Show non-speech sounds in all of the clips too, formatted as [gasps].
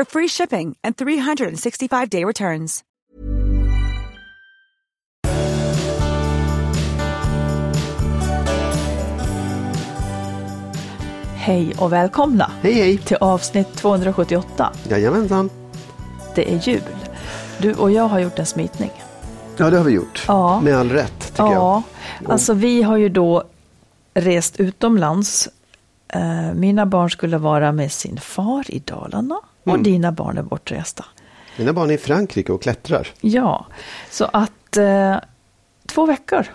for free shipping and 365-day returns. Hej och välkomna Hej hej! till avsnitt 278. Jajamensan. Det är jul. Du och jag har gjort en smitning. Ja, det har vi gjort. Ja. Med all rätt, tycker ja, jag. alltså vi har ju då rest utomlands. Eh, Mina barn skulle vara med sin far i Dalarna och Mm. dina barn är bortresta. Mina barn är i Frankrike och klättrar. Ja, så att eh, två veckor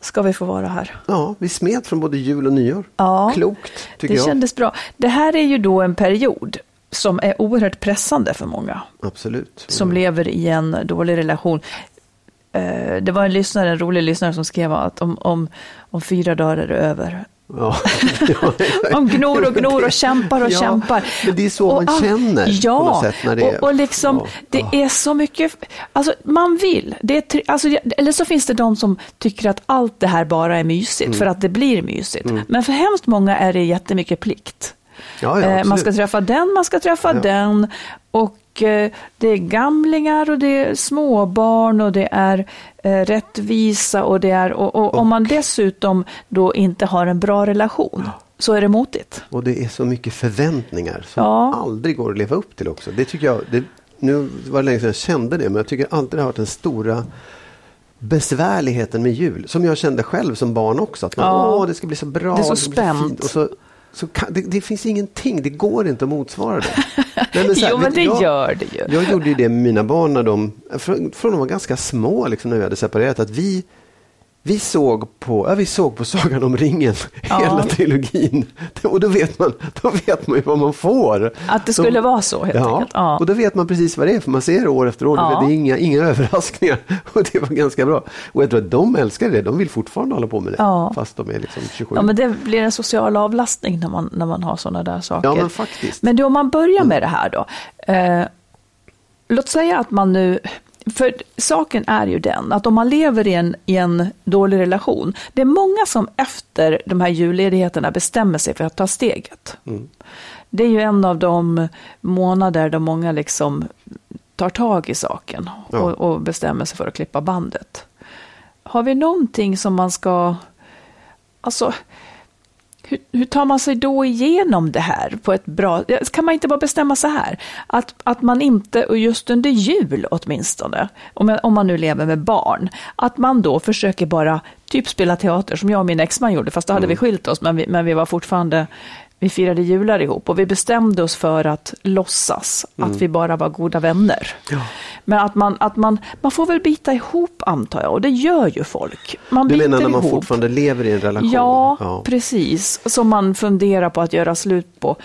ska vi få vara här. Ja, vi smet från både jul och nyår. Ja, Klokt, tycker det jag. kändes bra. Det här är ju då en period som är oerhört pressande för många. Absolut. som lever i en dålig relation. Eh, Det var en lyssnare, en rolig lyssnare som skrev att om, om, om fyra dagar är det över. Ja. [laughs] De gnor och gnor och kämpar och Ja, kämpar. men det är så Och man all- känner ja, på något sätt när det och, och liksom, Ja. det är så mycket, alltså man vill, det är, alltså, eller så finns det de som tycker att allt det här bara är mysigt, Mm. för att det blir mysigt. Men för hemskt många är det jättemycket plikt. Ja, Eh, man ska träffa den, man ska träffa den. Och eh, det är gamlingar och det är småbarn och det är rättvisa och det är, och, och om man dessutom då inte har en bra relation så är det motigt. Och det är så mycket förväntningar som Ja. aldrig går att leva upp till också. Det tycker jag, det, nu var det länge sedan jag kände det, men jag tycker alltid det har varit den stora besvärligheten med jul. Som jag kände själv som barn också. Att man, Ja. åh, det ska bli så bra. Det är så spänt. fint." Och så, så kan, det, det finns ingenting, det går inte att motsvara det. [laughs] Nej, men här, jo, men det jag, gör det ju. Jag gjorde ju det med mina barn när de, från, från de var ganska små, liksom, när vi hade separerat, att vi vi såg på, ja, vi såg på Sagan om ringen, Ja. hela trilogin. Och då vet, man, då vet man ju vad man får. Att det skulle vara så helt ja, enkelt. Ja. och då vet man precis vad det är, för man ser det år efter år. Ja. Det är inga, inga överraskningar. [laughs] Och det var ganska bra. Och jag tror att de älskar det, de vill fortfarande hålla på med det. Ja. Fast de är liksom 27. Ja, men det blir en social avlastning när man, när man har sådana där saker. Ja, men faktiskt. Men du, om man börjar med det här då. Eh, låt säga att man nu, för saken är ju den att om man lever i en, i en dålig relation, det är många som efter de här julledigheterna bestämmer sig för att ta steget. Mm. Det är ju en av de månader då många liksom tar tag i saken Ja. och, och bestämmer sig för att klippa bandet. Har vi någonting som man ska, alltså hur, hur tar man sig då igenom det här på ett bra... Kan man inte bara bestämma så här? Att, att man inte, och just under jul åtminstone, om, jag, om man nu lever med barn, att man då försöker bara typ spela teater som jag och min exman gjorde, fast då hade vi skilt oss, men vi, men vi var fortfarande vi firade jular ihop och vi bestämde oss för att låtsas att vi bara var goda vänner. Ja. Men att man, att man, man får väl bita ihop antar jag, och det gör ju folk. Man Du biter menar när man ihop. fortfarande lever i en relation? Ja, precis. Som man funderar på att göra slut på.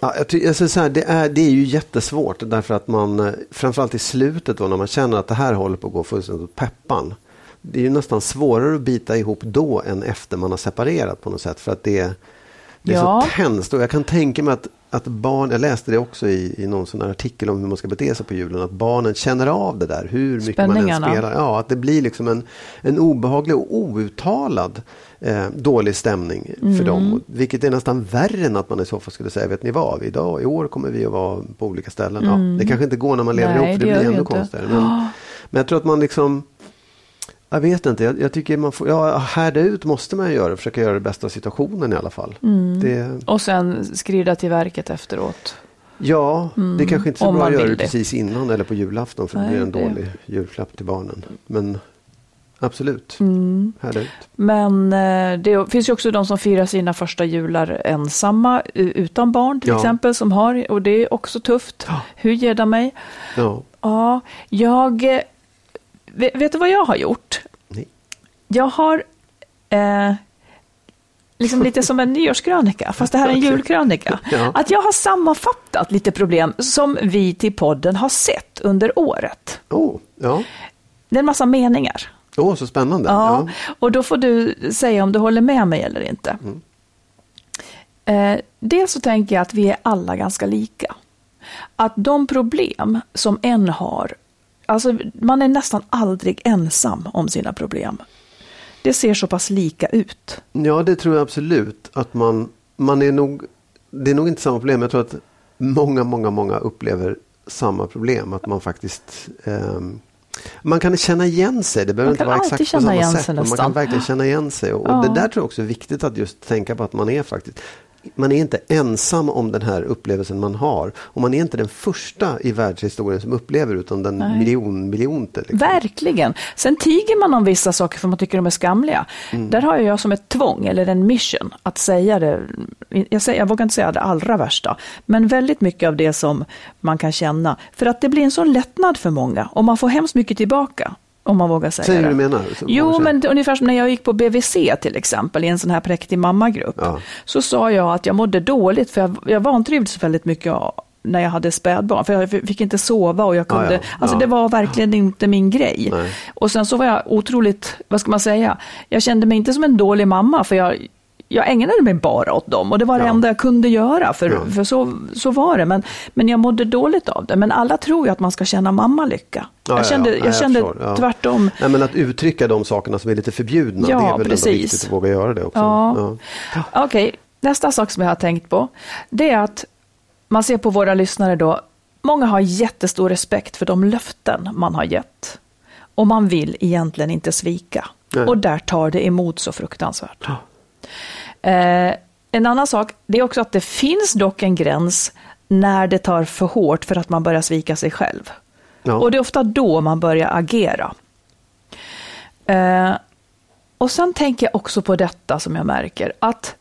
Ja, jag ty- alltså så här, det, är, det är ju jättesvårt därför att man, eh, framförallt i slutet då när man känner att det här håller på att gå fullständigt åt peppan. Det är ju nästan svårare att bita ihop då än efter man har separerat på något sätt. För att det, är- det är Ja. så tänst och jag kan tänka mig att att barn, jag läste det också i, i någon sån här artikel om hur man ska bete sig på julen, att barnen känner av det där, hur mycket man än spelar. Ja, att det blir liksom en, en obehaglig och outtalad eh, dålig stämning mm. för dem. Vilket är nästan värre än att man i så fall skulle säga, vet ni vad, idag, i år kommer vi att vara på olika ställen. Mm. Ja, det kanske inte går när man lever Nej, ihop, för det, det blir ännu konstigare. Men, men jag tror att man liksom jag vet inte, jag, jag, tycker man får, ja, härda ut måste man göra, försöka göra det bästa av situationen i alla fall. Mm. Det... Och sen skrida till verket efteråt. Ja, mm. det kanske inte är så Om bra att göra det precis innan eller på julafton för Nej, det blir en det... dålig julklapp till barnen. Men absolut, mm. härda ut. Men eh, det finns ju också de som firar sina första jular ensamma utan barn till ja. exempel som har, och det är också tufft. Ja. Hur ger det mig? Ja. ja, jag eh, Vet du vad jag har gjort? Nej. Jag har eh, liksom lite som en nyårskrönika, fast det här är en [laughs] julkrönika. Ja. Att jag har sammanfattat lite problem som vi till podden har sett under året. Oh, ja. Det är en massa meningar. Åh, oh, så spännande. Ja, ja, och då får du säga om du håller med mig eller inte. Mm. Eh, dels så tänker jag att vi är alla ganska lika. Att de problem som en har Alltså, man är nästan aldrig ensam om sina problem. Det ser så pass lika ut. Ja, det tror jag absolut. Att man, man är nog, det är nog inte samma problem. Jag tror att många, många, många upplever samma problem. Att man faktiskt eh, man kan känna igen sig. Det behöver inte vara exakt på samma sätt. Men man kan verkligen känna igen sig. Och, ja. det där tror jag också är viktigt att just tänka på att man är faktiskt man är inte ensam om den här upplevelsen man har. Och man är inte den första i världshistorien som upplever utan den Nej. miljon miljonte. Liksom. Verkligen. Sen tiger man om vissa saker för man tycker de är skamliga. Mm. Där har jag som ett tvång eller en mission att säga det. Jag, säger, jag vågar inte säga det allra värsta. Men väldigt mycket av det som man kan känna. För att det blir en sån lättnad för många och man får hemskt mycket tillbaka. Om man vågar säga Säger det. du menar? Jo, men ungefär som när jag gick på BVC till exempel, i en sån här präktig mammagrupp. Ja. Så sa jag att jag mådde dåligt, för jag, jag vantrivdes väldigt mycket när jag hade spädbarn, för jag fick inte sova och jag kunde, ja, ja. alltså det var verkligen inte min grej. Nej. Och sen så var jag otroligt, vad ska man säga, jag kände mig inte som en dålig mamma, för jag, jag ägnade mig bara åt dem och det var det enda jag kunde göra, för, ja. för så, så var det. Men, men jag mådde dåligt av det. Men alla tror ju att man ska känna mammalycka. Ja, jag kände, jag, kände jag tvärtom. Nej, men att uttrycka de sakerna som är lite förbjudna, ja, det är väl precis. ändå viktigt att våga göra det också. Ja. Okej, okay. nästa sak som jag har tänkt på, det är att man ser på våra lyssnare då, många har jättestor respekt för de löften man har gett. Och man vill egentligen inte svika. Nej. Och där tar det emot så fruktansvärt. Eh, en annan sak, det är också att det finns dock en gräns när det tar för hårt för att man börjar svika sig själv. Ja. Och det är ofta då man börjar agera. Eh, och sen tänker jag också på detta som jag märker, att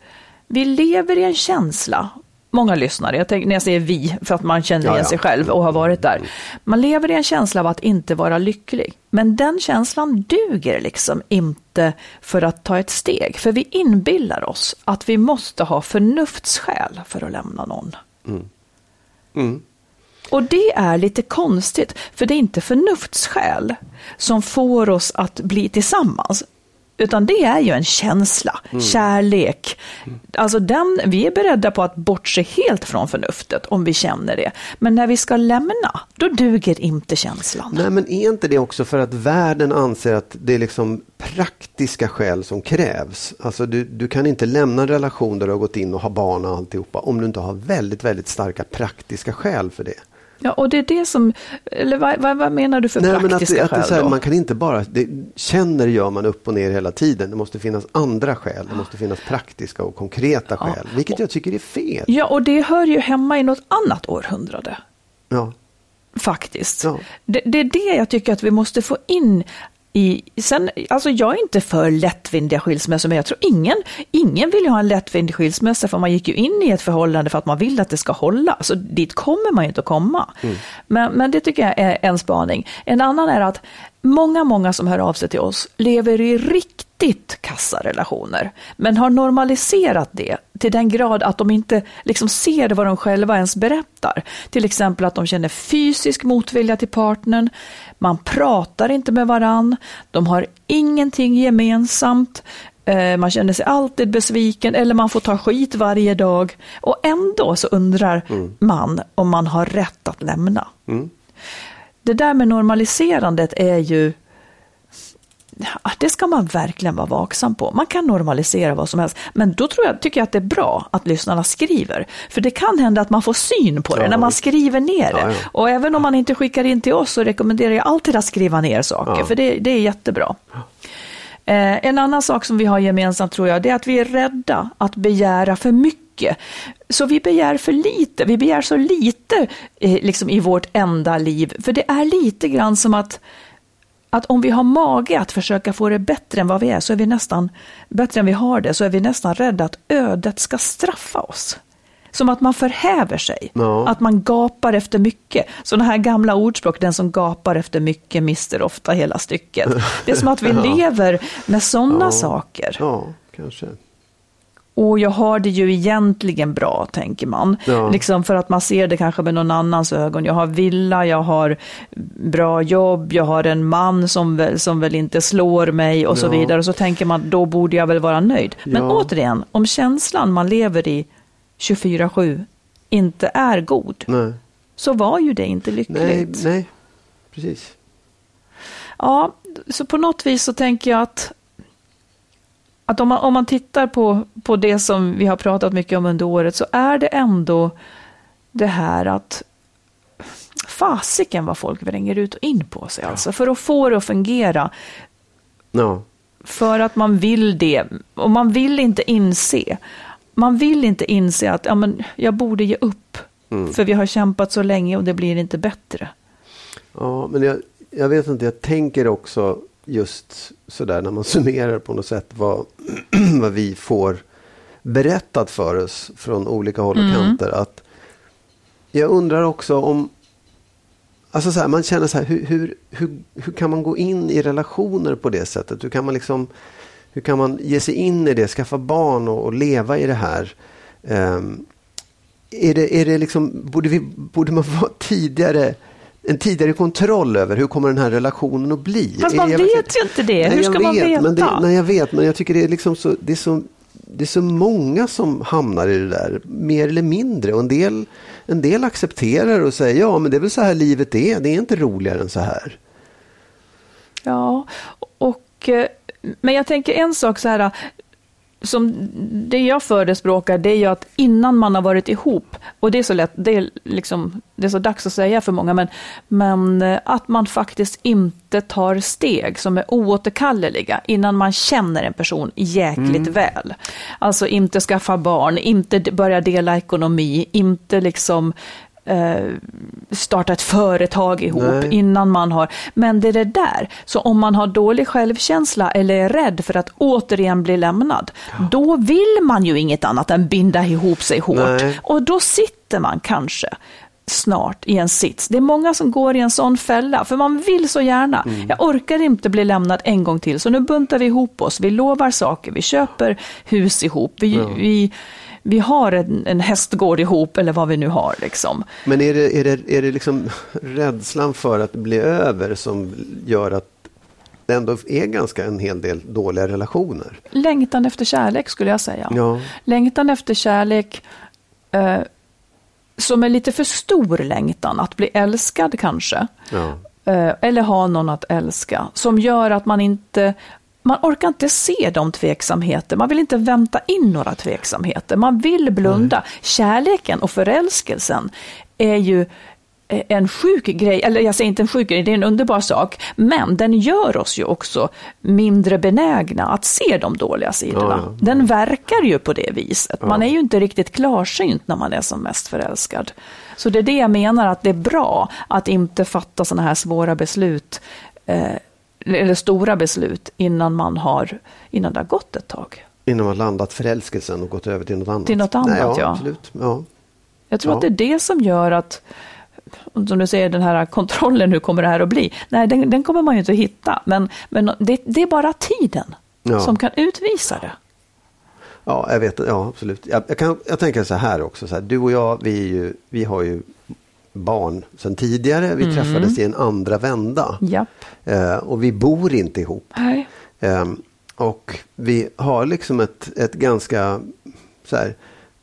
vi lever i en känsla många lyssnare, jag tänker, när jag säger vi, för att man känner igen ja, ja. sig själv och har varit där. Man lever i en känsla av att inte vara lycklig. Men den känslan duger liksom inte för att ta ett steg. För vi inbillar oss att vi måste ha förnuftsskäl för att lämna någon. Mm. Mm. Och det är lite konstigt, för det är inte förnuftsskäl som får oss att bli tillsammans. Utan det är ju en känsla, mm. kärlek. Alltså den, vi är beredda på att bortse helt från förnuftet om vi känner det. Men när vi ska lämna, då duger inte känslan. Nej, men är inte det också för att världen anser att det är liksom praktiska skäl som krävs? Alltså du, du kan inte lämna en relation där du har gått in och har barn och alltihopa om du inte har väldigt, väldigt starka praktiska skäl för det. Ja, och det är det som, eller vad, vad, vad menar du för Nej, praktiska men att, skäl? Att här, man kan inte bara, det, känner gör man upp och ner hela tiden. Det måste finnas andra skäl, det måste finnas praktiska och konkreta ja. skäl, vilket jag tycker är fel. Ja, och det hör ju hemma i något annat århundrade. Ja. Faktiskt. Ja. Det, det, är det jag tycker att vi måste få in i, sen, alltså jag är inte för lättvindiga skilsmässor, men jag tror ingen, ingen vill ju ha en lättvindig skilsmässa, för man gick ju in i ett förhållande för att man vill att det ska hålla. Så dit kommer man ju inte att komma. Mm. Men, men det tycker jag är en spaning. En annan är att många, många som hör av sig till oss lever i riktigt kassa relationer, men har normaliserat det till den grad att de inte liksom ser vad de själva ens berättar. Till exempel att de känner fysisk motvilja till partnern, man pratar inte med varann, de har ingenting gemensamt, eh, man känner sig alltid besviken eller man får ta skit varje dag. Och ändå så undrar man om man har rätt att lämna. Det där med normaliserandet är ju det ska man verkligen vara vaksam på. Man kan normalisera vad som helst. Men då tror jag, tycker jag att det är bra att lyssnarna skriver. För det kan hända att man får syn på det Ja. när man skriver ner det. Ja, ja. Och även om man inte skickar in till oss så rekommenderar jag alltid att skriva ner saker. För det, det är jättebra. Eh, en annan sak som vi har gemensamt tror jag, det är att vi är rädda att begära för mycket. Så vi begär för lite, vi begär så lite eh, liksom i vårt enda liv. För det är lite grann som att att om vi har mage att försöka få det bättre än vad vi är, så är vi nästan, bättre än vi har det, så är vi nästan rädda att ödet ska straffa oss. Som att man förhäver sig, Ja. att man gapar efter mycket. Sådana här gamla ordspråk, den som gapar efter mycket mister ofta hela stycket. Det är som att vi [laughs] lever med sådana Ja. saker. Ja, kanske. Och jag har det ju egentligen bra, tänker man. Ja. Liksom för att man ser det kanske med någon annans ögon. Jag har villa, jag har bra jobb, jag har en man som väl, som väl inte slår mig och så Ja. vidare. Och så tänker man, då borde jag väl vara nöjd. Men Ja. återigen, om känslan man lever i 24-7 inte är god, Nej, så var ju det inte lyckligt. nej, nej. precis. Ja, så på något vis så tänker jag att, att om, man, om man tittar på, på det som vi har pratat mycket om under året så är det ändå det här att fasiken vad folk vränger ut och in på sig alltså. För att få det att fungera. Ja, För att man vill det. Och man vill inte inse. Man vill inte inse att ja, men, jag borde ge upp. För vi har kämpat så länge och det blir inte bättre. ja men jag, jag vet inte, jag tänker också just sådär när man [laughs] summerar på något sätt vad, [clears throat] vad vi får berättat för oss från olika håll och kanter. Att jag undrar också om Alltså så här, man känner så här, hur, hur, hur, hur kan man gå in i relationer på det sättet? Hur kan man liksom hur kan man ge sig in i det, skaffa barn och, och leva i det här? Ehm, är det, är det liksom, borde, vi, borde man [laughs] få tidigare, en tidigare kontroll över hur kommer den här relationen att bli? Fast man jag vet ju inte det. Nej, Hur jag ska man vet, veta? Men det, nej, jag vet, men jag tycker det är liksom så, det är så, det är så många som hamnar i det där, mer eller mindre. Och en del, en del accepterar och säger, ja men det är väl så här livet är, det är inte roligare än så här. Ja, och, eh, men jag tänker en sak så här, som det jag förespråkar, det är ju att innan man har varit ihop, och det är så lätt, det är, liksom, det är så dags att säga för många, men, men eh, att man faktiskt inte tar steg som är oåterkalleliga innan man känner en person jäkligt väl. Alltså inte skaffa barn, inte börja dela ekonomi, inte liksom eh, starta ett företag ihop Nej. innan man har... Men det är det där, så om man har dålig självkänsla eller är rädd för att återigen bli lämnad, då vill man ju inget annat än binda ihop sig hårt. Nej. Och då sitter man kanske snart i en sits. Det är många som går i en sån fälla, för man vill så gärna. Mm. Jag orkar inte bli lämnad en gång till, så nu buntar vi ihop oss. Vi lovar saker, vi köper hus ihop, vi, vi, vi har en, en hästgård ihop, eller vad vi nu har. Liksom. Men är det, är det, är det liksom rädslan för att bli över som gör att det ändå är ganska en hel del dåliga relationer? Längtan efter kärlek skulle jag säga. Ja. Längtan efter kärlek eh, som är lite för stor längtan, att bli älskad kanske. Ja. Eh, eller ha någon att älska, som gör att man inte man orkar inte se de tveksamheter, man vill inte vänta in några tveksamheter, man vill blunda. Kärleken och förälskelsen är ju en sjuk grej, eller jag säger inte en sjuk grej, det är en underbar sak, men den gör oss ju också mindre benägna att se de dåliga sidorna. Ja, ja. Den verkar ju på det viset. Man är ju inte riktigt klarsynt när man är som mest förälskad. Så det är det jag menar, att det är bra att inte fatta sådana här svåra beslut, eh, eller stora beslut, innan man har, innan det har gått ett tag. Innan man landat förälskelsen och gått över till något annat. Till något annat, Nej, ja. ja. Absolut. Ja. Jag tror Ja. att det är det som gör att, som du säger, den här kontrollen, hur kommer det här att bli? Nej, den, den kommer man ju inte att hitta, men, men det, det är bara tiden Ja. som kan utvisa det. Ja, jag vet. Ja, absolut. Jag, jag, kan, jag tänker så här också. Så här, du och jag, vi, ju, vi har ju barn sedan tidigare. Vi träffades i en andra vända. Japp. Eh, och vi bor inte ihop. Ehm, Och vi har liksom ett, ett ganska så här,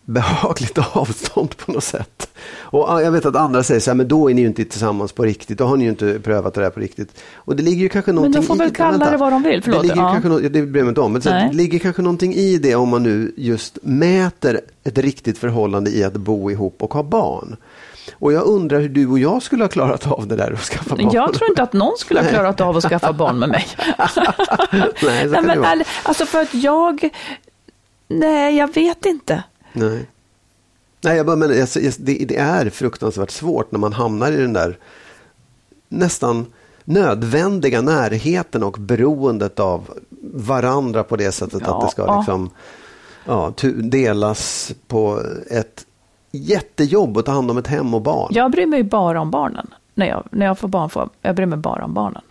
behagligt [laughs] avstånd på något sätt. Och jag vet att andra säger så här, men då är ni ju inte tillsammans på riktigt. Då har ni ju inte prövat det där på riktigt. Och det ligger ju kanske någonting Men de får väl kalla vänta. det vad de vill, förlåt. Det, ligger Ja. kanske det bryr mig inte om. Men så att Nej. det ligger kanske någonting i det om man nu just mäter ett riktigt förhållande i att bo ihop och ha barn. Och jag undrar hur du och jag skulle ha klarat av det där och skaffa barn. Jag tror inte att någon skulle ha klarat av att skaffa barn med mig. [laughs] Nej, så Nej, kan det men, vara. ärligt, alltså för att jag... Nej, jag vet inte. Nej. Nej, jag bara menar, det, det är fruktansvärt svårt när man hamnar i den där nästan nödvändiga närheten och beroendet av varandra på det sättet Ja, att det ska liksom, ja, delas på ett jättejobb att ta hand om ett hem och barn. Jag bryr mig bara om barnen. När jag, när jag får barn, får, jag bryr mig bara om barnen.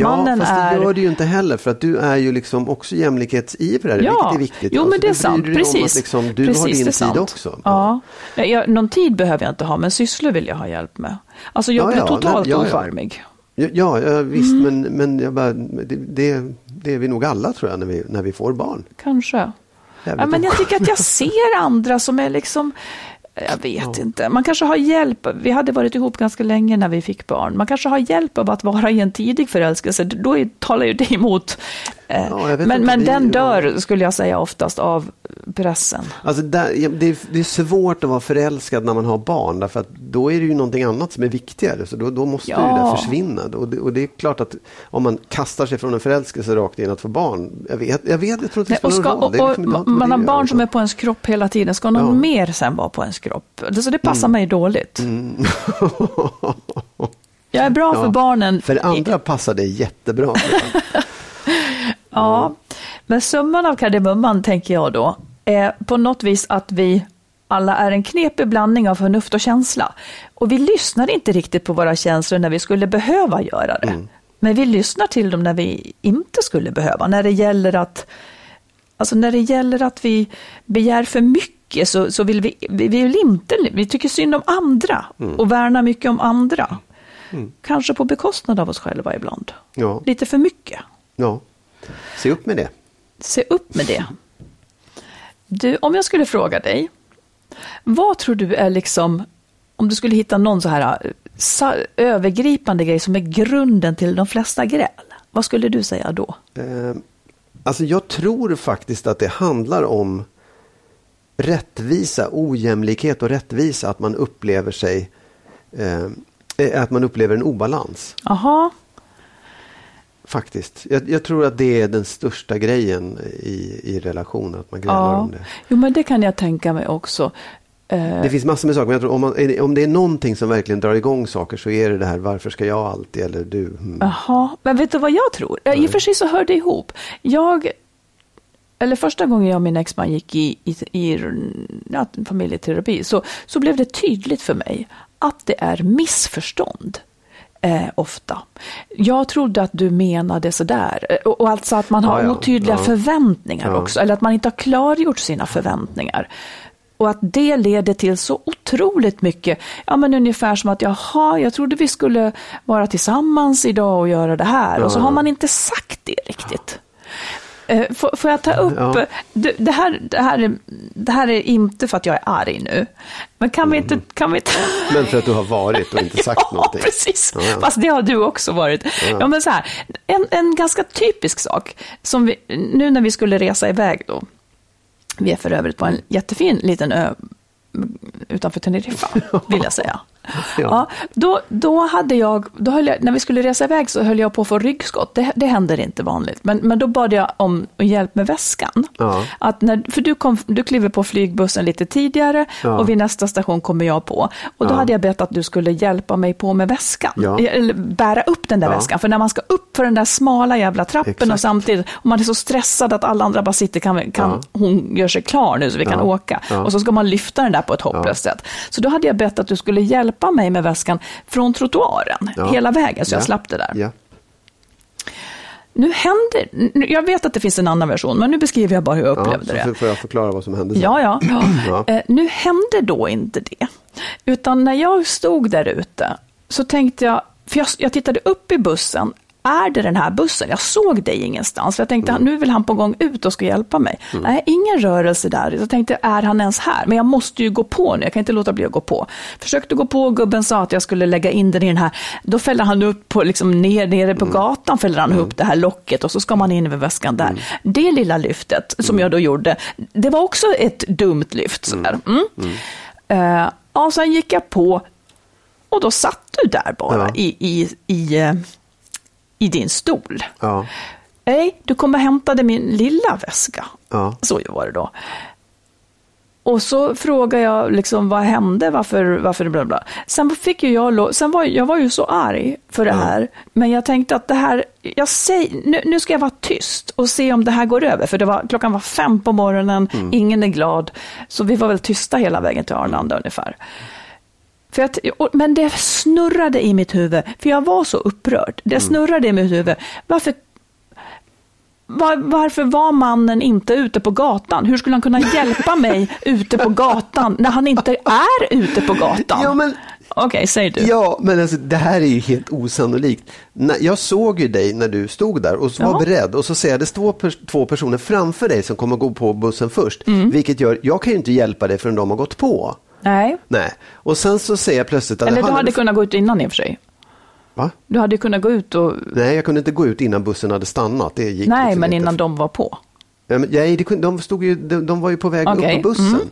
Ja, mannen fast det är- gör du ju inte heller för att du är ju liksom också jämlikhetsivrare, Ja, vilket är viktigt. jo Alltså, men det är sant. Precis. Liksom, du Precis, har det din sant. tid också. Ja. Nej, Jag, någon tid behöver jag inte ha, men sysslor vill jag ha hjälp med. Alltså jag Ja, blir ja, totalt ja, ja. ocharmig. Ja, ja ja, visst, Mm. men, men jag bara, det, det, det är vi nog alla tror jag när vi, när vi får barn. Kanske. Jävligt Ja, men jag tycker att jag ser andra som är liksom, jag vet inte, man kanske har hjälp, vi hade varit ihop ganska länge när vi fick barn, man kanske har hjälp av att vara i en tidig förälskelse, då talar ju det emot. Eh, Ja, men inte, men den dör, skulle jag säga, oftast av pressen. Alltså där, ja, det, är, det är svårt att vara förälskad när man har barn därför att då är det ju någonting annat som är viktigare. Så då, då måste ju det Ja. där försvinna. Och det, och det är klart att om man kastar sig från en förälskelse rakt in att få barn. Jag vet, jag, vet, jag tror att det spelar någon roll. liksom- inte man det har barn som så. är på ens kropp hela tiden, ska någon Ja. mer sen vara på ens kropp? Så det passar mig dåligt. Jag är bra [laughs] Ja, för barnen. För andra passar det jättebra. [laughs] Ja, men summan av kardemumman tänker jag då är på något vis att vi alla är en knepig blandning av förnuft och känsla. Och vi lyssnar inte riktigt på våra känslor när vi skulle behöva göra det. Men vi lyssnar till dem när vi inte skulle behöva. När det gäller att, alltså när det gäller att vi begär för mycket så, så vill vi, vi vill inte, vi tycker synd om andra och värnar mycket om andra. Kanske på bekostnad av oss själva ibland. Ja, Lite för mycket. ja. Se upp med det. Se upp med det. Du, om jag skulle fråga dig, vad tror du är liksom, om du skulle hitta någon så här eh, övergripande grej som är grunden till de flesta gräl, vad skulle du säga då? Eh, alltså jag tror faktiskt att det handlar om rättvisa, ojämlikhet och rättvisa. Att man upplever sig, eh, att man upplever en obalans. Jaha, Faktiskt. Jag, jag tror att det är den största grejen i, i relationer, att man grälar ja. om det. Jo, men det kan jag tänka mig också. Eh, Det finns massor med saker, men jag tror om, man, om det är någonting som verkligen drar igång saker så är det det här varför ska jag alltid eller du. Mm. Jaha, men vet du vad jag tror? Eh, I och för sig så hör det ihop. Jag, eller första gången jag och min exman gick i, i, i ja, familjeterapi så, så blev det tydligt för mig att det är missförstånd. Eh, ofta. Jag trodde att du menade sådär. Eh, Och, och alltså att man har Ja, ja. otydliga Ja. förväntningar Ja. också. Eller att man inte har klargjort sina förväntningar. Och att det leder till så otroligt mycket, ja men ungefär som att jaha, jag trodde vi skulle vara tillsammans idag och göra det här. Och så har man inte sagt det riktigt. Eh, Får, får jag ta upp, Ja. det, det, här, det, här är, det här är inte för att jag är arg nu. Men kan vi inte... Kan vi inte... Men för att du har varit och inte [laughs] sagt någonting. Ja, precis. Ja, ja. Fast det har du också varit. Ja. men så här, en, en ganska typisk sak, som vi, nu när vi skulle resa iväg då, vi är för övrigt på en jättefin liten ö utanför Teneriffa, [laughs] vill jag säga. Ja. då, då hade jag, då höll jag, när vi skulle resa iväg så höll jag på att få ryggskott. Det, det händer inte vanligt. Men, men då bad jag om hjälp med väskan. Ja. Att när, för du, kom, du kliver på flygbussen lite tidigare Ja. och vid nästa station kommer jag på. Och då hade jag bett att du skulle hjälpa mig på med väskan. Ja. Eller bära upp den där väskan. För när man ska upp för den där smala jävla trappen Exakt. och samtidigt, och man är så stressad att alla andra bara sitter, kan, kan hon gör sig klar nu så vi kan åka. Och så ska man lyfta den där på ett hopplöst sätt. Så då hade jag bett att du skulle hjälpa mig med väskan från trottoaren, Ja. hela vägen, så jag Ja. slapp det där. Ja. Nu händer, jag vet att det finns en annan version, men nu beskriver jag bara hur jag Ja, upplevde så det. får- jag förklara vad som hände sen. Ja, ja. Ja. [clears throat] Eh, nu hände då inte det. Utan när jag stod där ute så tänkte jag, för jag, jag tittade upp i bussen, är det den här bussen? Jag såg dig ingenstans. Jag tänkte, nu vill han på gång ut och ska hjälpa mig. Nej, ingen rörelse där. Jag tänkte, är han ens här? Men jag måste ju gå på nu, jag kan inte låta bli att gå på. Försökte gå på, gubben sa att jag skulle lägga in den i den här, då fällde han upp på, liksom ner, nere på gatan, fällde han upp det här locket och så ska man in över väskan där. Det lilla lyftet som jag då gjorde, det var också ett dumt lyft. Sådär. Mm. Uh, ja, sen gick jag på och då satt du där bara Ja. i, i, i, eh, i din stol. Ja. Nej, du kom och hämtade min lilla väska. Ja. Så var det då. Och så frågade jag liksom vad hände, varför, varför bla bla. Sen fick ju jag sen var jag var ju så arg för det här. Men jag tänkte att det här, jag säger, nu, nu ska jag vara tyst och se om det här går över. För det var, klockan var fem på morgonen, ingen är glad. Så vi var väl tysta hela vägen till Arlanda ungefär. För att, men det snurrade i mitt huvud, för jag var så upprörd. Det snurrade i mitt huvud. Varför, var, varför var mannen inte ute på gatan? Hur skulle han kunna hjälpa [laughs] mig ute på gatan när han inte är ute på gatan? Ja, men- Okej, säg du. Ja, men alltså, det här är ju helt osannolikt. Jag såg ju dig när du stod där och var Ja. beredd och så ser jag det står två personer framför dig som kommer gå på bussen först. Mm. Vilket gör, jag kan ju inte hjälpa dig förrän de har gått på. Nej, Nej, och sen så ser jag plötsligt att... eller du hade kunnat gå ut innan i och för sig. Va? Du hade kunnat gå ut och... Nej, jag kunde inte gå ut innan bussen hade stannat. Det gick Nej, liksom men innan de var på. Ja, men, nej, det de, stod ju, de, de var ju på väg. Mm. upp på bussen.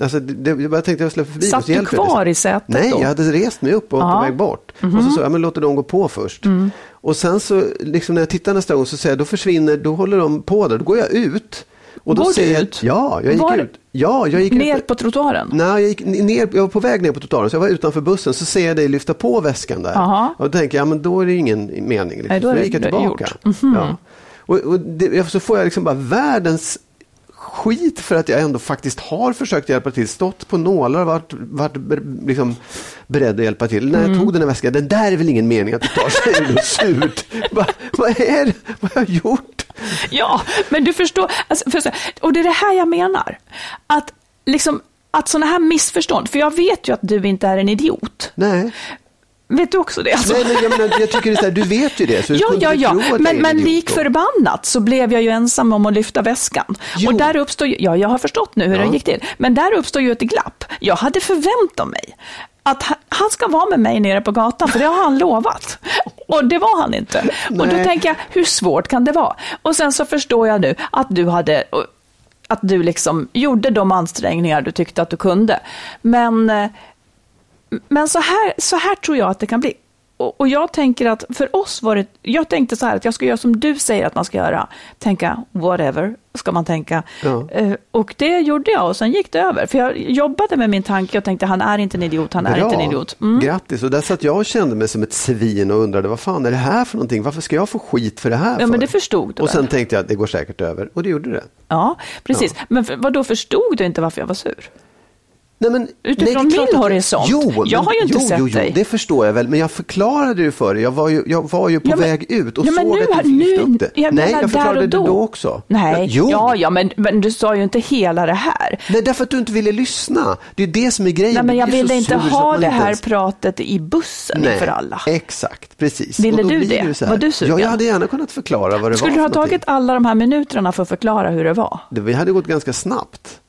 Alltså, det, jag bara tänkte jag släpper förbi Satt du kvar i sätet Nej, då? jag hade rest mig upp och var på väg bort. Och så sa jag, men låter dem gå på först. Och sen så, liksom när jag tittar nästa gång så säger jag, då försvinner, då håller de på där. Då går jag ut. Och då Går du ser jag, ut? Ja, jag gick Var- ut. Ja, jag gick Ner ut. på trottoaren? Nej, jag, gick ner, jag var på väg ner på trottoaren, så jag var utanför bussen, så ser jag dig lyfta på väskan där. Aha. Och då tänker jag, ja, men då är det ingen mening. Liksom. Nej, då så är det gick jag tillbaka. gjort. Mhm. Ja. Och, och det, så får jag liksom bara världens skit för att jag ändå faktiskt har försökt hjälpa till, stått på nålar och varit, varit liksom beredd att hjälpa till. När jag Mm. tog den här väskan, den där är väl ingen mening att du tar sig ur surt. Bara, vad är det? Vad har jag gjort? Ja, men du förstår, alltså, för, så- och det är det här jag menar. Att, liksom, att sådana här missförstånd, för jag vet ju att du inte är en idiot. Nej, Vet du också det? Alltså? Nej men jag, menar, jag tycker det är så här, du vet ju det. Så Ja, ja, ja, men, en men lik förbannat så blev jag ju ensam om att lyfta väskan. Jo. Och där uppstod, ju- ja, jag har förstått nu hur Ja. det gick till, men där uppstod ju ett glapp. Jag hade förväntat mig att han- ska vara med mig nere på gatan, för det har han lovat. Och det var han inte. Och då Nej. tänker jag, hur svårt kan det vara? Och sen så förstår jag nu att du hade att du liksom gjorde de ansträngningar du tyckte att du kunde. Men, eh, men så, här, så här tror jag att det kan bli. Och, och jag tänker att för oss var det, jag tänkte så här att jag ska göra som du säger att man ska göra. Tänka whatever, ska man tänka. Ja. Eh, och det gjorde jag och sen gick det över. För jag jobbade med min tanke och tänkte han är inte en idiot, han är inte en idiot. Mm. Grattis. Och där satt jag och kände mig som ett svin och undrade vad fan är det här för någonting? Varför ska jag få skit för det här? Ja, för? men det förstod du Och sen väl? tänkte jag att det går säkert över. Och det gjorde det. Ja, precis. Men för, vad då förstod du inte varför jag var sur? Nej, men, Utifrån nej, det min horisont. Jo, Jag men, har ju inte jo, sett jo, jo, dig. Det förstår jag väl, men jag förklarade ju för dig. Jag var ju, jag var ju på Ja, men- väg ut och ja, såg nu, att du nu, upp det. Jag nej, jag förklarade och då. det då också. Nej, Jo. ja, ja men, men du sa ju inte hela det här. Nej, därför att du inte ville lyssna. Det är det som är grejen. Nej, men jag ville inte ha det här ens- pratet i bussen Nej, inför alla. Exakt, precis. Ville du det? Var du sugen? Ja, jag hade gärna kunnat förklara vad det Skulle var du ha tagit alla de här minuterna för att förklara hur det var? Det, hade gått ganska snabbt.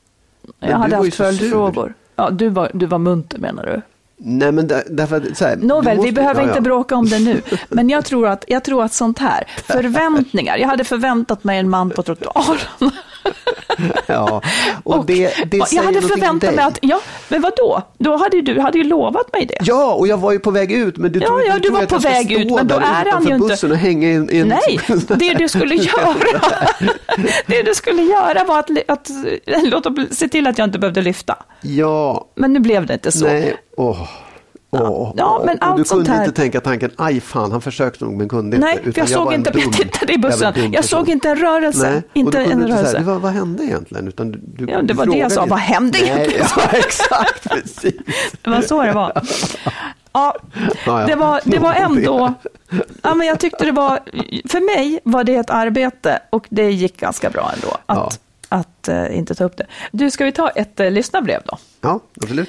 Men jag hade haft följdfrågor. Ja, du var, du var munter menar du? Nej, men där, därför att, så här, Nåväl, måste- vi behöver ja, inte ja. bråka om det nu. Men jag tror, att, jag tror att sånt här, [laughs] förväntningar. Jag hade förväntat mig en man på trottoaren. [laughs] Ja, och, det, det jag hade förväntat mig att, ja, men vad då? Då hade du hade ju lovat mig det. Ja, och jag var ju på väg ut. Men du Ja, tror, ja, du du tror var att på jag ska väg stå ut, men då är han ju inte- bussen och hänga i en, i en Nej, det du skulle [laughs] göra, [laughs] det du skulle göra var att, att låta, bli- se till att jag inte behövde lyfta. Ja, Men nu blev det inte så. nej, åh. Åh, Ja, men allt du kunde här- inte tänka tanken, aj fan, han försökte nog men kunde Nej, inte. för utan jag såg en inte, dum- [laughs] jag tittade i jag bussen. Jag såg inte en rörelse. Nej, inte en inte säga, vad, vad hände egentligen? Utan du, du, Ja, det var det jag sa, vad hände Nej, egentligen? [laughs] Ja, exakt, precis. Det var så det var. Ja, Ja, ja. det var, det var ändå... Ja, men jag tyckte det var... För mig var det ett arbete och det gick ganska bra ändå att, att eh, inte ta upp det. Du, ska vi ta ett uh, lyssnarbrev då? Ja, absolut.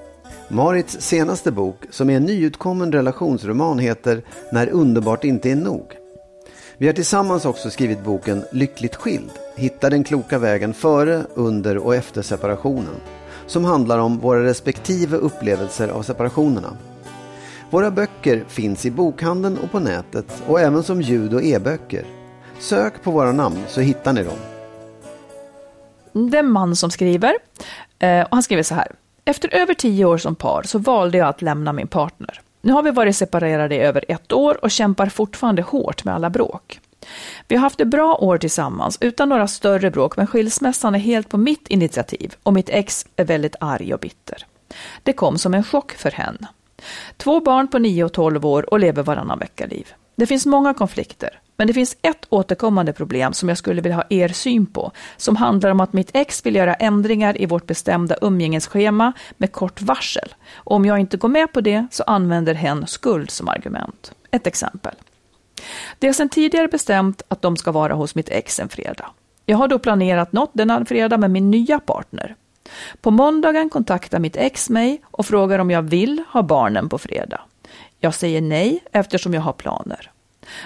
Marits senaste bok, som är en nyutkommen relationsroman, heter När underbart inte är nog. Vi har tillsammans också skrivit boken Lyckligt skild. Hitta den kloka vägen före, under och efter separationen. Som handlar om våra respektive upplevelser av separationerna. Våra böcker finns i bokhandeln och på nätet och även som ljud och e-böcker. Sök på våra namn så hittar ni dem. Det är en man som skriver. Eh, och han skriver så här. Efter över tio år som par så valde jag att lämna min partner. Nu har vi varit separerade i över ett år och kämpar fortfarande hårt med alla bråk. Vi har haft ett bra år tillsammans utan några större bråk, men skilsmässan är helt på mitt initiativ och mitt ex är väldigt arg och bitter. Det kom som en chock för henne. Två barn på 9 och 12 år och lever varannan vecka-liv. Det finns många konflikter, men det finns ett återkommande problem som jag skulle vilja ha er syn på, som handlar om att mitt ex vill göra ändringar i vårt bestämda umgängesschema med kort varsel. Och om jag inte går med på det så använder hen skuld som argument. Ett exempel. Det är sedan tidigare bestämt att de ska vara hos mitt ex en fredag. Jag har då planerat något denna fredag med min nya partner. På måndagen kontaktar mitt ex mig och frågar om jag vill ha barnen på fredag. Jag säger nej eftersom jag har planer.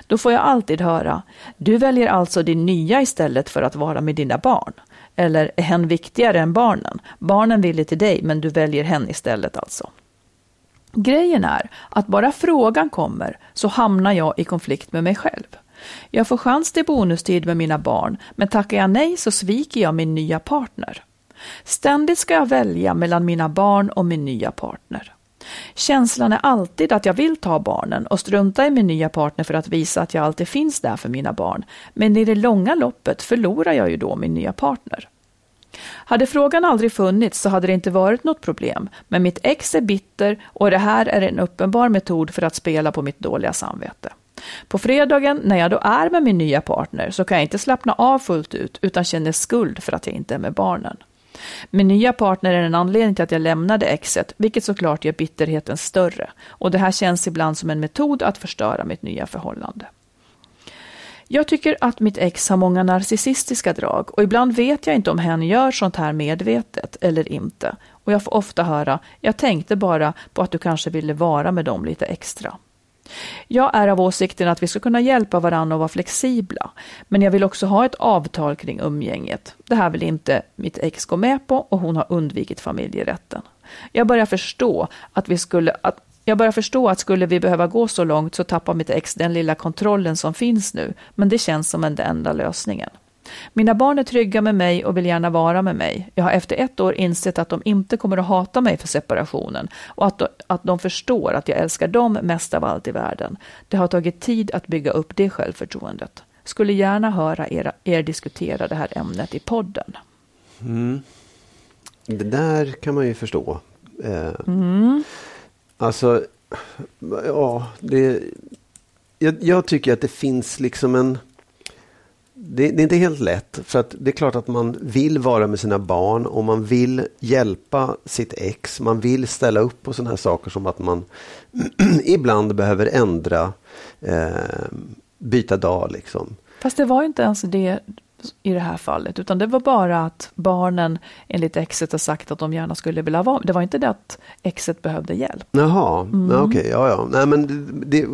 Då får jag alltid höra, du väljer alltså din nya istället för att vara med dina barn. Eller är hen viktigare än barnen? Barnen vill till dig, men du väljer hen istället alltså. Grejen är att bara frågan kommer så hamnar jag i konflikt med mig själv. Jag får chans till bonustid med mina barn, men tackar jag nej så sviker jag min nya partner. Ständigt ska jag välja mellan mina barn och min nya partner. Känslan är alltid att jag vill ta barnen och strunta i min nya partner för att visa att jag alltid finns där för mina barn. Men i det långa loppet förlorar jag ju då min nya partner. Hade frågan aldrig funnits så hade det inte varit något problem, men mitt ex är bitter och det här är en uppenbar metod för att spela på mitt dåliga samvete. På fredagen, när jag då är med min nya partner, så kan jag inte slappna av fullt ut utan känner skuld för att jag inte är med barnen. Min nya partner är en anledning till att jag lämnade exet, vilket såklart gör bitterheten större. Och det här känns ibland som en metod att förstöra mitt nya förhållande. Jag tycker att mitt ex har många narcissistiska drag och ibland vet jag inte om hen gör sånt här medvetet eller inte. Och jag får ofta höra, jag tänkte bara på att du kanske ville vara med dem lite extra. Jag är av åsikten att vi ska kunna hjälpa varandra och vara flexibla, men jag vill också ha ett avtal kring umgänget. Det här vill inte mitt ex gå med på och hon har undvikit familjerätten. Jag börjar förstå att vi skulle, att, jag börjar förstå att skulle vi behöva gå så långt så tappar mitt ex den lilla kontrollen som finns nu, men det känns som den enda lösningen. Mina barn är trygga med mig och vill gärna vara med mig. Jag har efter ett år insett att de inte kommer att hata mig för separationen och att de, att de förstår att jag älskar dem mest av allt i världen. Det har tagit tid att bygga upp det självförtroendet. Skulle gärna höra er, er diskutera det här ämnet i podden. Mm. Det där kan man ju förstå. Eh, mm. Alltså, ja, det, jag, jag, tycker att det finns liksom en... Det, det, är inte helt lätt, för att det är klart att man vill vara med sina barn och man vill hjälpa sitt ex. Man vill ställa upp på sådana här saker som att man [clears throat] ibland behöver ändra, eh, byta dag liksom. Fast det var inte ens det i det här fallet, utan det var bara att barnen enligt exet har sagt att de gärna skulle vilja vara Det var inte det att exet behövde hjälp. Jaha, mm. okej, okay, ja, ja. Nej, men det,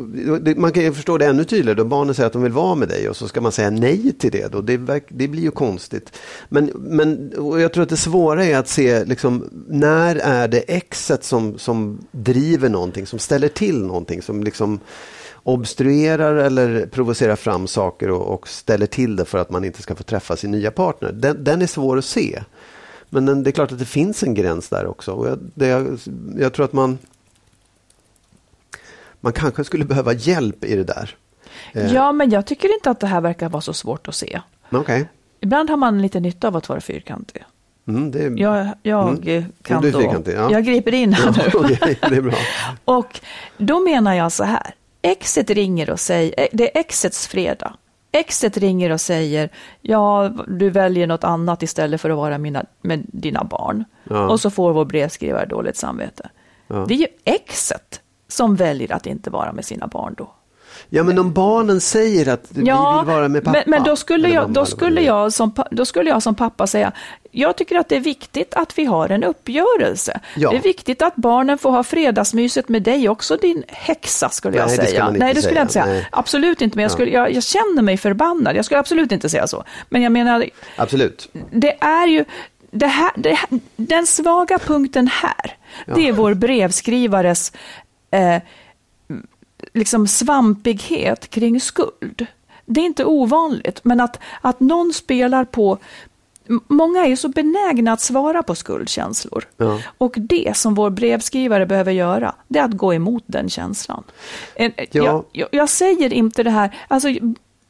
det, man kan ju förstå det ännu tydligare då barnen säger att de vill vara med dig och så ska man säga nej till det då. Det, det blir ju konstigt. Men, men jag tror att det svåra är att se liksom, när är det exet som, som driver någonting, som ställer till någonting, som liksom obstruerar eller provocerar fram saker och, och, ställer till det för att man inte ska få träffa sin nya partner. Den, den är svår att se. Men den, det är klart att det finns en gräns där också. Och jag, det, jag tror att man, man kanske skulle behöva hjälp i det där. Eh. Ja, men jag tycker inte att det här verkar vara så svårt att se. Okay. Ibland har man lite nytta av att vara fyrkantig. Mm, det, jag jag mm. kan då, ja. jag griper in här ja, nu. Okay, det är bra. [laughs] och då menar jag så här, exet ringer och säger, eh, det är exets fredag. Exet ringer och säger, ja, du väljer något annat istället för att vara mina, med dina barn. Ja. Och så får vår brevskrivare dåligt samvete. Ja. Det är ju exet som väljer att inte vara med sina barn då. Ja, men om barnen säger att vi vill vara med pappa. Men, men då, skulle jag, då, skulle jag som, då skulle jag som pappa säga, jag tycker att det är viktigt att vi har en uppgörelse. Ja. Det är viktigt att barnen får ha fredagsmyset med dig också, din häxa, skulle jag Nej, säga. Det Nej, det skulle jag inte säga. Nej. Absolut inte, men jag, skulle, jag, jag, känner mig förbannad. Jag skulle absolut inte säga så. Men jag menar, absolut. det är ju, det här, det, den svaga punkten här, ja. det är vår brevskrivares eh, liksom svampighet kring skuld. Det är inte ovanligt, men att, att någon spelar på, Många är så benägna att svara på skuldkänslor. Ja. Och det som vår brevskrivare behöver göra, det är att gå emot den känslan. Ja. Jag, jag, jag, säger inte det här, alltså,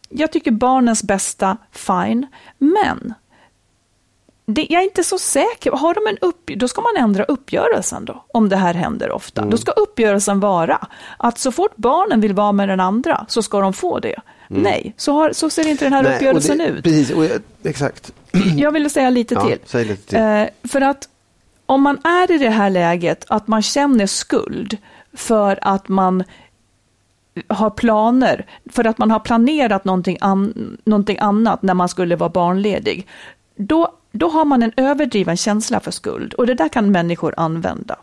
jag tycker barnens bästa, fine, men det, jag är inte så säker. Har de en upp, då ska man ändra uppgörelsen då, om det här händer ofta. Mm. Då ska uppgörelsen vara att så fort barnen vill vara med den andra så ska de få det. Mm. Nej, så, har, så ser inte den här Nej, uppgörelsen det, ut. Precis, och, exakt. [clears throat] Jag ville säga lite ja, till. Säg lite till. Eh, för att om man är i det här läget att man känner skuld för att man har planer, för att man har planerat någonting, an, någonting annat när man skulle vara barnledig, då då har man en överdriven känsla för skuld och det där kan människor använda.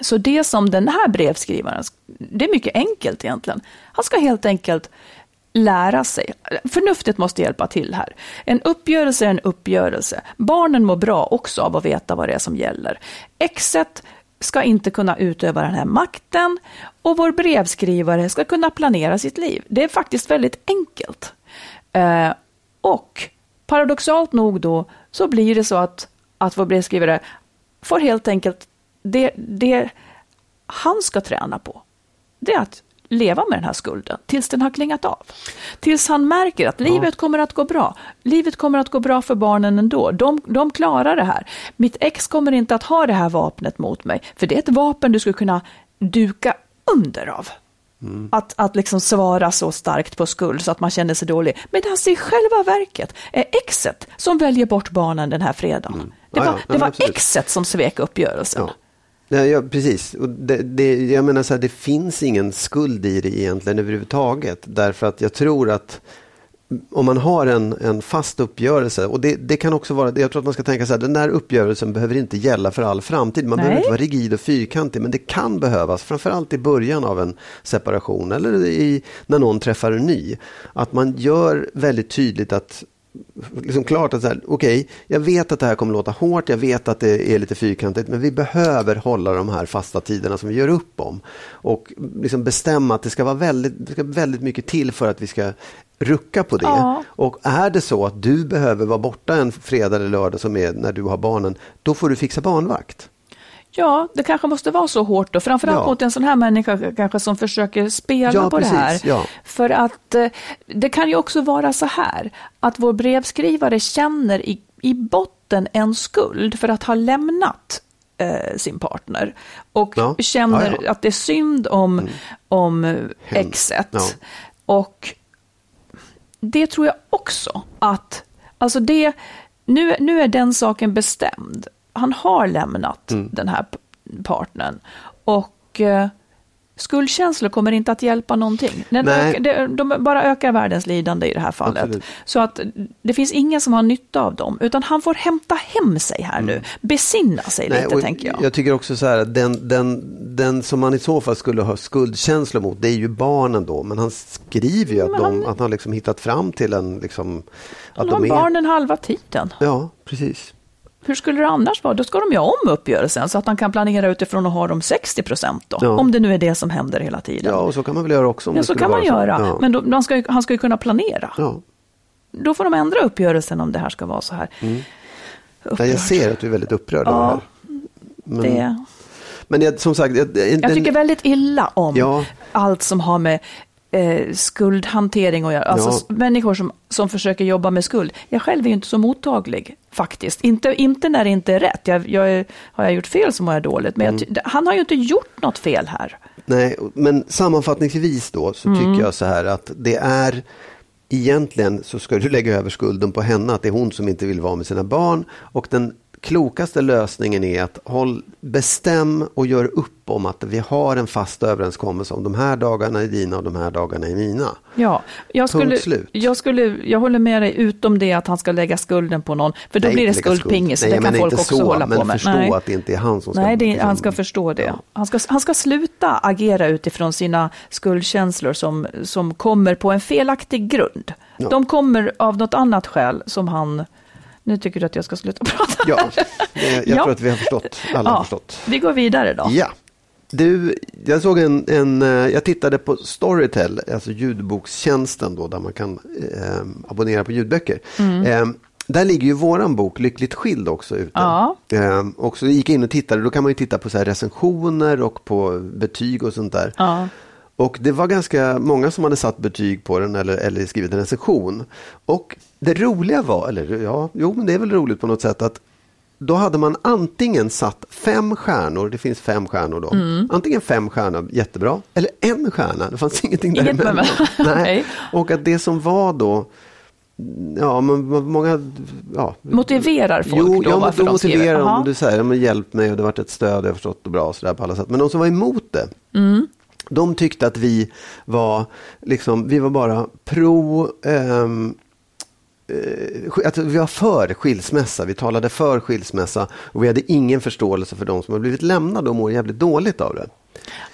Så det som den här brevskrivaren, det är mycket enkelt egentligen. Han ska helt enkelt lära sig. Förnuftet måste hjälpa till här. En uppgörelse är en uppgörelse. Barnen mår bra också av att veta vad det är som gäller. Exet ska inte kunna utöva den här makten och vår brevskrivare ska kunna planera sitt liv. Det är faktiskt väldigt enkelt. Eh, och paradoxalt nog då så blir det så att, att vår brevskrivare får helt enkelt det, det han ska träna på. Det är att leva med den här skulden tills den har klingat av. Tills han märker att livet kommer att gå bra. Livet kommer att gå bra för barnen ändå. De, de klarar det här. Mitt ex kommer inte att ha det här vapnet mot mig, för det är ett vapen du skulle kunna duka under av. Mm. Att, att liksom svara så starkt på skuld så att man känner sig dålig. Men alltså i själva verket är exet som väljer bort barnen den här fredagen. Mm. Det Ja, var, ja. det men var exet som svek uppgörelsen. Ja. Nej, ja, precis. Och det, det, jag menar så här, det finns ingen skuld i det egentligen överhuvudtaget. Därför att jag tror att om man har en, en fast uppgörelse, och det, det kan också vara, jag tror att man ska tänka så här, den där uppgörelsen behöver inte gälla för all framtid. Man Nej. behöver inte vara rigid och fyrkantig, men det kan behövas, framförallt i början av en separation eller i, när någon träffar en ny. Att man gör väldigt tydligt att liksom klart att så här, okej, jag vet att det här kommer låta hårt, jag vet att det är lite fyrkantigt, men vi behöver hålla de här fasta tiderna som vi gör upp om. Och liksom bestämma att det ska vara väldigt, det ska väldigt mycket till för att vi ska rucka på det. Ja. Och är det så att du behöver vara borta en fredag eller lördag som är när du har barnen, då får du fixa barnvakt. Ja, det kanske måste vara så hårt då, framförallt Ja. mot en sån här människa kanske som försöker spela Ja, på det här. precis, ja. För att eh, det kan ju också vara så här, att vår brevskrivare känner i, i botten en skuld för att ha lämnat eh, sin partner och Ja, känner att det är synd om, om eh, Hen- exet. Och det tror jag också att, alltså det, nu, nu är den saken bestämd. Han har lämnat Mm. den här partnern och eh, skuldkänslor kommer inte att hjälpa någonting. Den Nej. ökar, de bara ökar världens lidande i det här fallet. Absolut. Så att det finns ingen som har nytta av dem, utan han får hämta hem sig här nu. Besinna sig lite, Mm. och tänker jag. Jag tycker också så här att den, den, den som man i så fall skulle ha skuldkänslor mot, det är ju barnen då. Men han skriver ju att, Men de, han- att han liksom hittat fram till en... Liksom, Han att har de är, barnen halva tiden. Ja, precis. Hur skulle det annars vara? Då ska de ju om uppgörelsen så att han kan planera utifrån att ha dem 60 procent då. Ja. Om det nu är det som händer hela tiden. Ja, och så kan man väl göra också. Ja, det så kan man göra. Ja. Men då, han, ska han ska ju kunna planera. ja. Då får de ändra uppgörelsen om det här ska vara så här. Nej, Upprörd. jag ser att du är väldigt upprörd över det här. Men, det. men jag, som sagt... Jag, den, Jag tycker väldigt illa om Ja. allt som har med eh, skuldhantering göra. Alltså Ja. människor som, som försöker jobba med skuld. Jag själv är ju inte så mottaglig faktiskt. Inte, inte när det inte är rätt. Jag, jag är, har jag gjort fel så mår jag dåligt. Men jag, Mm. ty- han har ju inte gjort något fel här. Nej, men sammanfattningsvis då så Mm. tycker jag så här att det är egentligen så ska du lägga över skulden på henne, att det är hon som inte vill vara med sina barn och den klokaste lösningen är att håll, bestäm och gör upp om att vi har en fast överenskommelse om de här dagarna är dina och de här dagarna är mina. Ja, jag skulle, Punkt slut. jag, skulle, jag håller med dig utom det att han ska lägga skulden på någon. För då Nej, blir det skuldpingis. skuld. det kan men folk också så, hålla men på med. förstå Nej. att det inte är han som ska... Nej, det han ska förstå det. Ja. Han, ska, han ska sluta agera utifrån sina skuldkänslor som, som kommer på en felaktig grund. Ja. De kommer av något annat skäl som han... Nu tycker du att jag ska sluta [laughs] prata. Ja, jag Ja. tror att vi har förstått. Alla har förstått. Vi går vidare då. Ja. Du, jag såg en, en, eh, jag tittade på Storytel, alltså ljudbokstjänsten då, där man kan eh, abonnera på ljudböcker. Mm. Eh, där ligger ju våran bok Lyckligt skild också ute. Ja. Eh, och så gick jag in och tittade, då kan man ju titta på så recensioner och på betyg och sånt där. Ja. Och det var ganska många som hade satt betyg på den eller, eller skrivit en recension. Och det roliga var, eller ja, jo men det är väl roligt på något sätt att då hade man antingen satt fem stjärnor, det finns fem stjärnor då. Mm. Antingen fem stjärnor, jättebra, eller en stjärna, det fanns ingenting däremellan. mellan. [laughs] Nej. Och att det som var då, ja men många, ja. Motiverar folk jo, då ja, varför då de motiverar de, Aha. du säger, ja, men hjälp mig och det har varit ett stöd, jag har förstått det bra och sådär på alla sätt. Men de som var emot det, Mm. de tyckte att vi var, liksom, vi var bara pro, sk- att vi var för skilsmässa, vi talade för skilsmässa och vi hade ingen förståelse för de som har blivit lämnade och mår jävligt dåligt av det.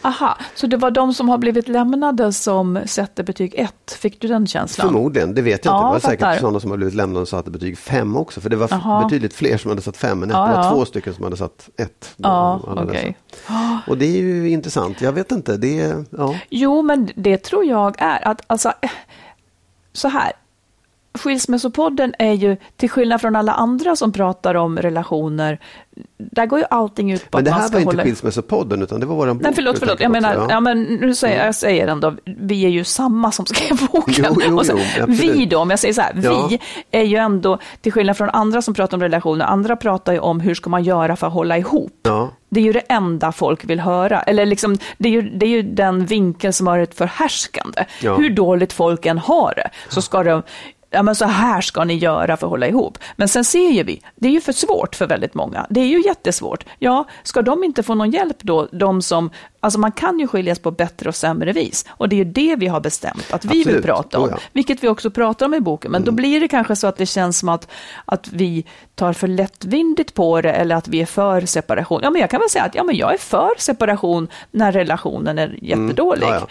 Aha, så det var de som har blivit lämnade som sätter betyg 1? Fick du den känslan? Förmodligen, det vet jag Ja, inte. Det var fattar. säkert sådana som har blivit lämnade och satte betyg fem också. För det var Jaha. betydligt fler som hade satt fem än ett. Ja, det var ja. två stycken som hade satt ett. Ja, Alla dessa. okej. [gasps] Och det är ju intressant. Jag vet inte, det är. Jo, men det tror jag är att, alltså, eh, så här. Skilsmässopodden är ju, till skillnad från alla andra som pratar om relationer, där går ju allting ut på Men det att man här ska var inte hålla... Skilsmässopodden utan det var våran bok. Nej, förlåt, förlåt. Jag menar, ja. men nu säger jag säger ändå, vi är ju samma som skrev [laughs] boken. Jo, jo, så, jo, vi då, om jag säger så här, Ja. vi är ju ändå, till skillnad från andra som pratar om relationer, andra pratar ju om hur ska man göra för att hålla ihop. Ja. Det är ju det enda folk vill höra. Eller liksom, det, är ju, det är ju den vinkel som har varit förhärskande. Hur dåligt folk än har det, så ska de ja men så här ska ni göra för att hålla ihop. Men sen ser ju vi, det är ju för svårt för väldigt många. Det är ju jättesvårt. Ja, ska de inte få någon hjälp då, de som, alltså man kan ju skiljas på bättre och sämre vis. Och det är ju det vi har bestämt att vi Absolut. vill prata om. Oh ja. Vilket vi också pratar om i boken. Men då blir det kanske så att det känns som att, att vi tar för lättvindigt på det eller att vi är för separation. Ja, men jag kan väl säga att ja, men jag är för separation när relationen är jättedålig. Ja, ja.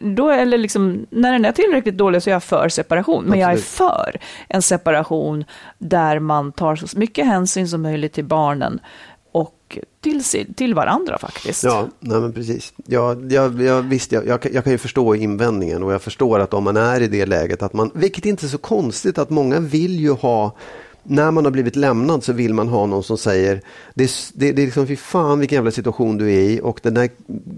Då, eller liksom, när den är tillräckligt dålig så är jag för separation. Men jag är Absolut. för en separation där man tar så mycket hänsyn som möjligt till barnen och till, till varandra faktiskt. Ja, nej men precis. Ja, jag, jag, visst, jag, jag, kan- jag kan ju förstå invändningen och jag förstår att om man är i det läget att man, vilket inte är så konstigt att många vill ju ha när man har blivit lämnad så vill man ha någon som säger det det, det är liksom fy fan vilken jävla situation du är i och den där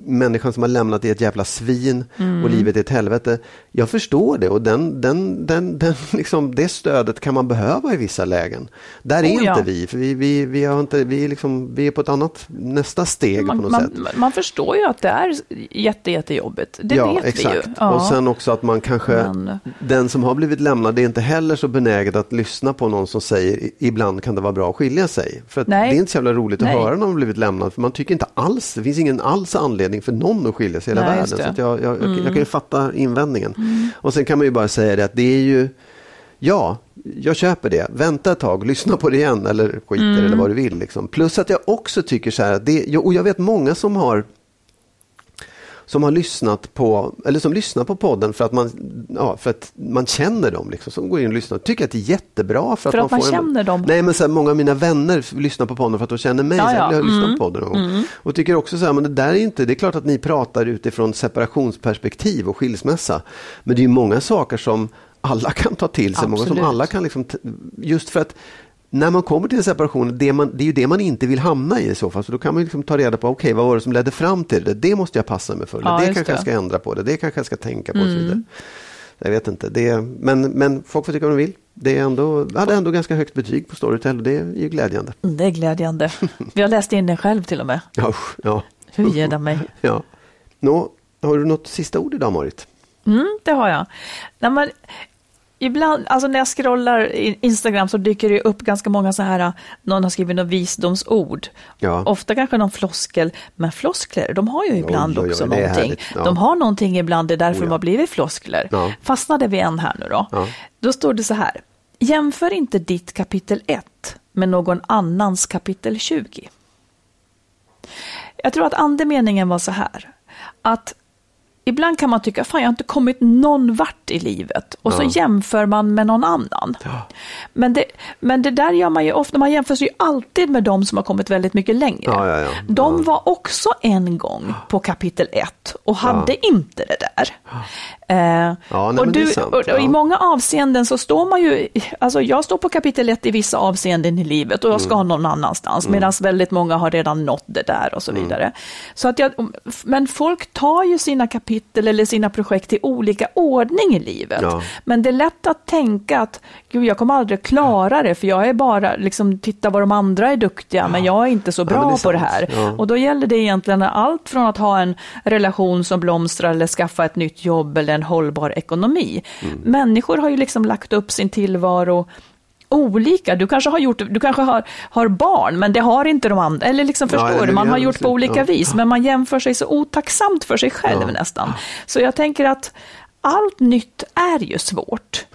människan som har lämnat är ett jävla svin Mm. och livet är ett helvete. Jag förstår det och den, den, den, den, [laughs] liksom, det stödet kan man behöva i vissa lägen. Där är Oh, ja. inte vi, för vi, vi, vi, har inte, vi, är liksom, vi är på ett annat, nästa steg på man, något sätt. man, man förstår ju att det är jätte, jättejobbigt. Det ja, vet exakt. vi ju. Ja. Och sen också att man kanske, Men- den som har blivit lämnad är inte heller så benägen att lyssna på någon som säger "I- ibland kan det vara bra att skilja sig. För det är inte så jävla roligt att Nej. höra när man har blivit lämnad. För man tycker inte alls, det finns ingen alls anledning för någon att skilja sig i hela Nej, världen. Så jag, jag, jag, jag Mm. kan ju fatta invändningen. Och sen kan man ju bara säga det att det är ju Ja, jag köper det. Vänta ett tag, lyssna på det igen eller skit i det, Mm. eller vad du vill. Liksom. Plus att jag också tycker så här, det, och jag vet många som har som har lyssnat på, eller som lyssnar på podden för att man, ja, för att man känner dem, liksom, som går in och lyssnar. Tycker att det är jättebra. För att, För att man får en, känner dem? Nej, men så här, många av mina vänner lyssnar på podden för att de känner mig. Ja, ja. jag har lyssnat Mm. på podden någon gång. Och tycker också så här, men det där är inte, det är klart att ni pratar utifrån separationsperspektiv och skilsmässa. Men det är ju många saker som alla [laughs] kan ta till sig, många som Absolut. alla kan liksom, just för att när man kommer till en separation, det, man, det är ju det man inte vill hamna i i så fall. Så då kan man liksom ta reda på, okej vad var det som ledde fram till det? Det måste jag passa mig för. Ja, det kanske jag det. Mm. ska ändra på. Det, det kanske jag ska tänka på. Och så vidare. Jag vet inte. Det, men, men folk får tycka vad de vill. Det är ändå, jag hade ändå ganska högt betyg på Storytel och det är ju glädjande. Mm, Det är glädjande. Vi har läst in den själv till och med. Ja, ja, Hur ger det mig? [laughs] ja. Nå, har du något sista ord idag Marit? Mm, det har jag. Nej, men, ibland, alltså när jag scrollar Instagram så dyker det upp ganska många så här, någon har skrivit något visdomsord. Ja. Ofta kanske någon floskel, men floskler, de har ju ibland oj, oj, också någonting. ja. De har någonting ibland, det är därför Oh, ja. de har blivit floskler. Ja. Fastnade vi en här nu då. Ja. Då står det så här, jämför inte ditt kapitel 1 med någon annans kapitel 20. Jag tror att andemeningen var så här, att ibland kan man tycka, fan jag har inte kommit någon vart i livet. Och så Ja. jämför man med någon annan. Men, det, men det där gör man ju ofta, man jämför sig ju alltid med de som har kommit väldigt mycket längre. Ja, ja, ja. De Ja. var också en gång på kapitel 1 och hade inte det där. Eh, Ja, nej, och, men det är du, sant, och, och ja. I många avseenden så står man ju, alltså jag står på kapitel 1 i vissa avseenden i livet och jag Mm. ska någon annanstans, medan väldigt många har redan nått det där och så Mm. vidare. Så att jag, men folk tar ju sina kapitel eller sina projekt i olika ordning i livet. Ja. Men det är lätt att tänka att gud, jag kommer aldrig klara det, för jag är bara, liksom, titta vad de andra är duktiga, men jag är inte så Ja, bra men det på det här. Ja. Och då gäller det egentligen allt från att ha en relation som blomstrar eller skaffa ett nytt jobb eller en hållbar ekonomi. Mm. Människor har ju liksom lagt upp sin tillvaro olika. Du kanske har, gjort, du kanske har, har barn, men det har inte de andra. Eller liksom, Ja, förstår du? Man har gjort på olika Ja. vis, men man jämför sig så otacksamt för sig själv Ja. nästan. Så jag tänker att allt nytt är ju svårt.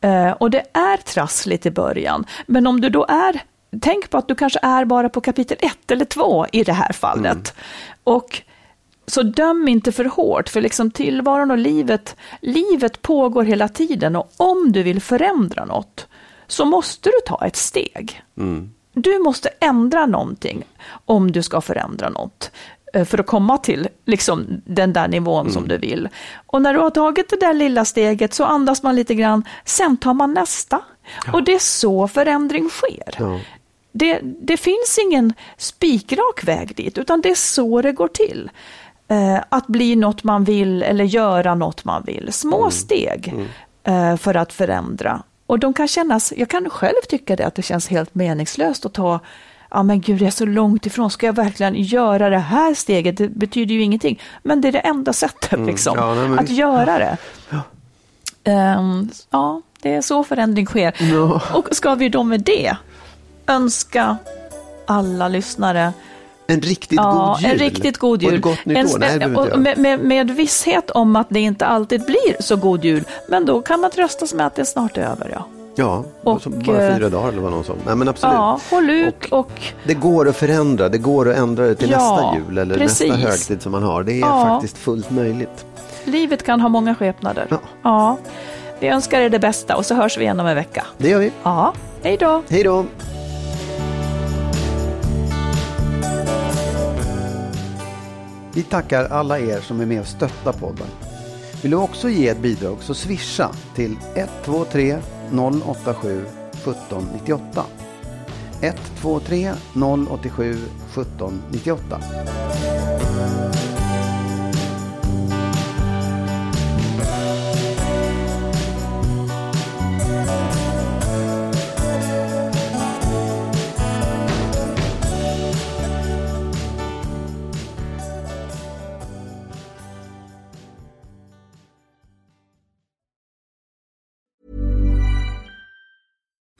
Eh, och det är trassligt i början. Men om du då är, tänk på att du kanske är bara på kapitel ett eller två i det här fallet. Och så döm inte för hårt, för liksom tillvaron och livet, livet pågår hela tiden och om du vill förändra något så måste du ta ett steg. Du måste ändra någonting om du ska förändra något eh, för att komma till liksom, den där nivån som du vill. Och när du har tagit det där lilla steget så andas man lite grann, sen tar man nästa. Och det är så förändring sker. Ja. Det, det finns ingen spikrak väg dit, utan det är så det går till. Eh, att bli något man vill eller göra något man vill. Små steg eh, för att förändra. Och de kan kännas, jag kan själv tycka det, att det känns helt meningslöst att ta Ja men gud, det är så långt ifrån. Ska jag verkligen göra det här steget? Det betyder ju ingenting. Men det är det enda sättet liksom, Ja, nej, att göra det. Ehm, ja, det är så förändring sker. Ja. Och ska vi då med det önska alla lyssnare En riktigt ja, god jul. en riktigt god Och jul. ett gott nytt En- år. Nej, och med, med, med visshet om att det inte alltid blir så god jul. Men då kan man tröstas med att det snart är över. Ja, Ja, Och, bara eh, fyra dagar eller vad någon sa. Nej, men absolut. ja håll ut och, Det går att förändra, det går att ändra det till Ja, nästa jul eller precis. nästa högtid som man har. Det är Ja. faktiskt fullt möjligt. livet kan ha många skepnader. Ja. ja. Vi önskar er det bästa och så hörs vi igen om en vecka. Det gör vi. Ja, hej då! Hej då! Vi tackar alla er som är med och stöttar podden. Vill du också ge ett bidrag så swisha till 123 087 1798. 123 087 1798.